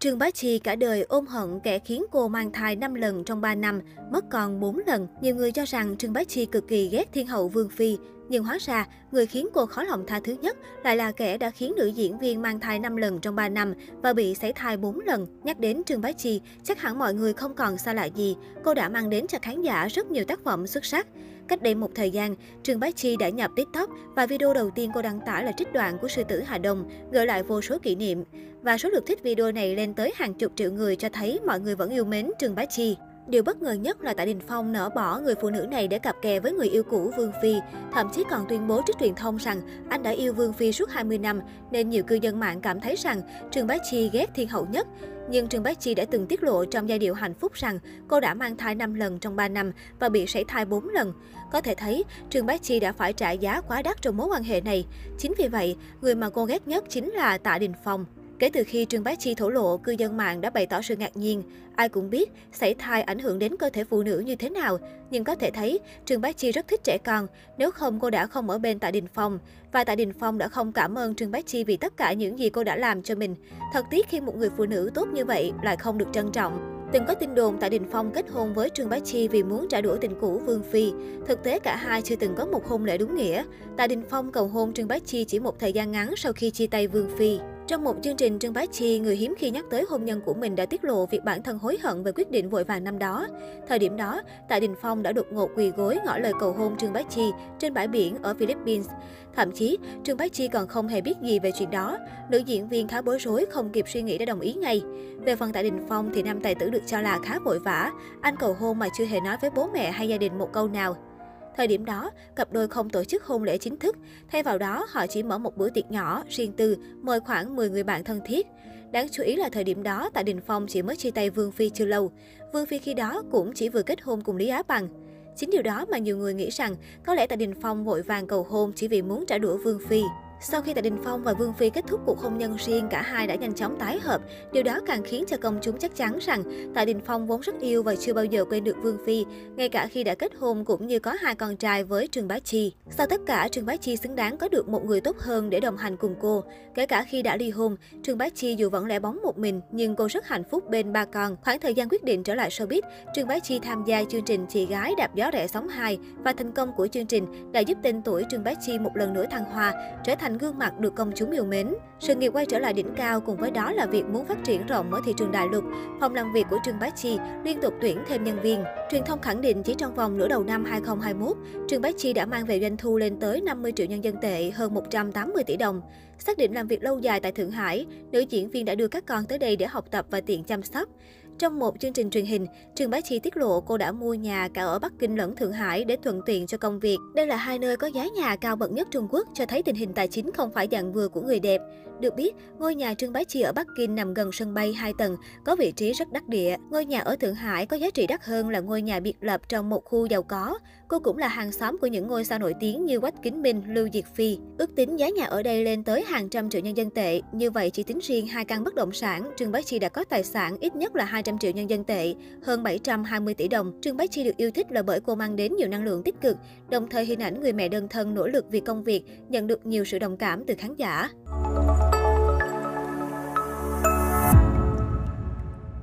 Trương Bá Chi cả đời ôm hận kẻ khiến cô mang thai 5 lần trong 3 năm, mất còn 4 lần. Nhiều người cho rằng Trương Bá Chi cực kỳ ghét thiên hậu Vương Phi. Nhưng hóa ra, người khiến cô khó lòng tha thứ nhất lại là kẻ đã khiến nữ diễn viên mang thai 5 lần trong 3 năm và bị sảy thai 4 lần. Nhắc đến Trương Bá Chi, chắc hẳn mọi người không còn xa lạ gì. Cô đã mang đến cho khán giả rất nhiều tác phẩm xuất sắc. Cách đây một thời gian, Trương Bá Chi đã nhập TikTok và video đầu tiên cô đăng tải là trích đoạn của sư tử Hà Đông, gợi lại vô số kỷ niệm. Và số lượt thích video này lên tới hàng chục triệu người cho thấy mọi người vẫn yêu mến Trương Bá Chi. Điều bất ngờ nhất là Tạ Đình Phong nỡ bỏ người phụ nữ này để cặp kè với người yêu cũ Vương Phi, thậm chí còn tuyên bố trước truyền thông rằng anh đã yêu Vương Phi suốt 20 năm, nên nhiều cư dân mạng cảm thấy rằng Trương Bá Chi ghét thiên hậu nhất. Nhưng Trương Bá Chi đã từng tiết lộ trong giai điệu hạnh phúc rằng cô đã mang thai 5 lần trong 3 năm và bị sảy thai 4 lần. Có thể thấy, Trương Bá Chi đã phải trả giá quá đắt trong mối quan hệ này. Chính vì vậy, người mà cô ghét nhất chính là Tạ Đình Phong. Kể từ khi Trương Bá Chi thổ lộ, cư dân mạng đã bày tỏ sự ngạc nhiên. Ai cũng biết sảy thai ảnh hưởng đến cơ thể phụ nữ như thế nào, nhưng có thể thấy Trương Bá Chi rất thích trẻ con, nếu không cô đã không ở bên Tạ Đình Phong. Và Tạ Đình Phong đã không cảm ơn Trương Bá Chi vì tất cả những gì cô đã làm cho mình. Thật tiếc khi một người phụ nữ tốt như vậy lại không được trân trọng. Từng có tin đồn Tạ Đình Phong kết hôn với Trương Bá Chi vì muốn trả đũa tình cũ Vương Phi. Thực tế cả hai chưa từng có một hôn lễ đúng nghĩa. Tạ Đình Phong cầu hôn Trương Bá Chi chỉ một thời gian ngắn sau khi chia tay Vương Phi. Trong một chương trình, Trương Bá Chi, người hiếm khi nhắc tới hôn nhân của mình đã tiết lộ việc bản thân hối hận về quyết định vội vàng năm đó. Thời điểm đó, Tạ Đình Phong đã đột ngột quỳ gối ngỏ lời cầu hôn Trương Bá Chi trên bãi biển ở Philippines. Thậm chí, Trương Bá Chi còn không hề biết gì về chuyện đó. Nữ diễn viên khá bối rối, không kịp suy nghĩ đã đồng ý ngay. Về phần Tạ Đình Phong thì nam tài tử được cho là khá vội vã. Anh cầu hôn mà chưa hề nói với bố mẹ hay gia đình một câu nào. Thời điểm đó, cặp đôi không tổ chức hôn lễ chính thức, thay vào đó họ chỉ mở một bữa tiệc nhỏ, riêng tư, mời khoảng 10 người bạn thân thiết. Đáng chú ý là thời điểm đó, Tạ Đình Phong chỉ mới chia tay Vương Phi chưa lâu. Vương Phi khi đó cũng chỉ vừa kết hôn cùng Lý Á Bằng. Chính điều đó mà nhiều người nghĩ rằng có lẽ Tạ Đình Phong vội vàng cầu hôn chỉ vì muốn trả đũa Vương Phi. Sau khi Tạ Đình Phong và Vương Phi kết thúc cuộc hôn nhân riêng, cả hai đã nhanh chóng tái hợp. Điều đó càng khiến cho công chúng chắc chắn rằng Tạ Đình Phong vốn rất yêu và chưa bao giờ quên được Vương Phi, ngay cả khi đã kết hôn cũng như có hai con trai với Trương Bá Chi. Sau tất cả, Trương Bá Chi xứng đáng có được một người tốt hơn để đồng hành cùng cô. Kể cả khi đã ly hôn, Trương Bá Chi dù vẫn lẻ bóng một mình nhưng cô rất hạnh phúc bên ba con. Khoảng thời gian quyết định trở lại showbiz, Trương Bá Chi tham gia chương trình Chị gái đạp gió rẻ sóng 2 và thành công của chương trình đã giúp tên tuổi Trương Bá Chi một lần nữa thăng hoa, trở thành thành gương mặt được công chúng yêu mến. Sự nghiệp quay trở lại đỉnh cao cùng với đó là việc muốn phát triển rộng ở thị trường đại lục. Phòng làm việc của Trương Bá Chi liên tục tuyển thêm nhân viên. Truyền thông khẳng định chỉ trong vòng nửa đầu năm 2021, Trương Bá Chi đã mang về doanh thu lên tới 50 triệu nhân dân tệ, hơn 180 tỷ đồng. Xác định làm việc lâu dài tại Thượng Hải, nữ diễn viên đã đưa các con tới đây để học tập và tiện chăm sóc. Trong một chương trình truyền hình, Trương Bá Chi tiết lộ cô đã mua nhà cả ở Bắc Kinh lẫn Thượng Hải để thuận tiện cho công việc. Đây là hai nơi có giá nhà cao bậc nhất Trung Quốc, cho thấy tình hình tài chính không phải dạng vừa của người đẹp. Được biết, ngôi nhà Trương Bá Chi ở Bắc Kinh nằm gần sân bay 2 tầng, có vị trí rất đắc địa. Ngôi nhà ở Thượng Hải có giá trị đắt hơn là ngôi nhà biệt lập trong một khu giàu có. Cô cũng là hàng xóm của những ngôi sao nổi tiếng như Quách Kính Minh, Lưu Diệt Phi. Ước tính giá nhà ở đây lên tới hàng trăm triệu nhân dân tệ. Như vậy, chỉ tính riêng hai căn bất động sản, Trương Bá Chi đã có tài sản ít nhất là 200 triệu nhân dân tệ, hơn 720 tỷ đồng. Trương Bá Chi được yêu thích là bởi cô mang đến nhiều năng lượng tích cực, đồng thời hình ảnh người mẹ đơn thân nỗ lực vì công việc nhận được nhiều sự đồng cảm từ khán giả.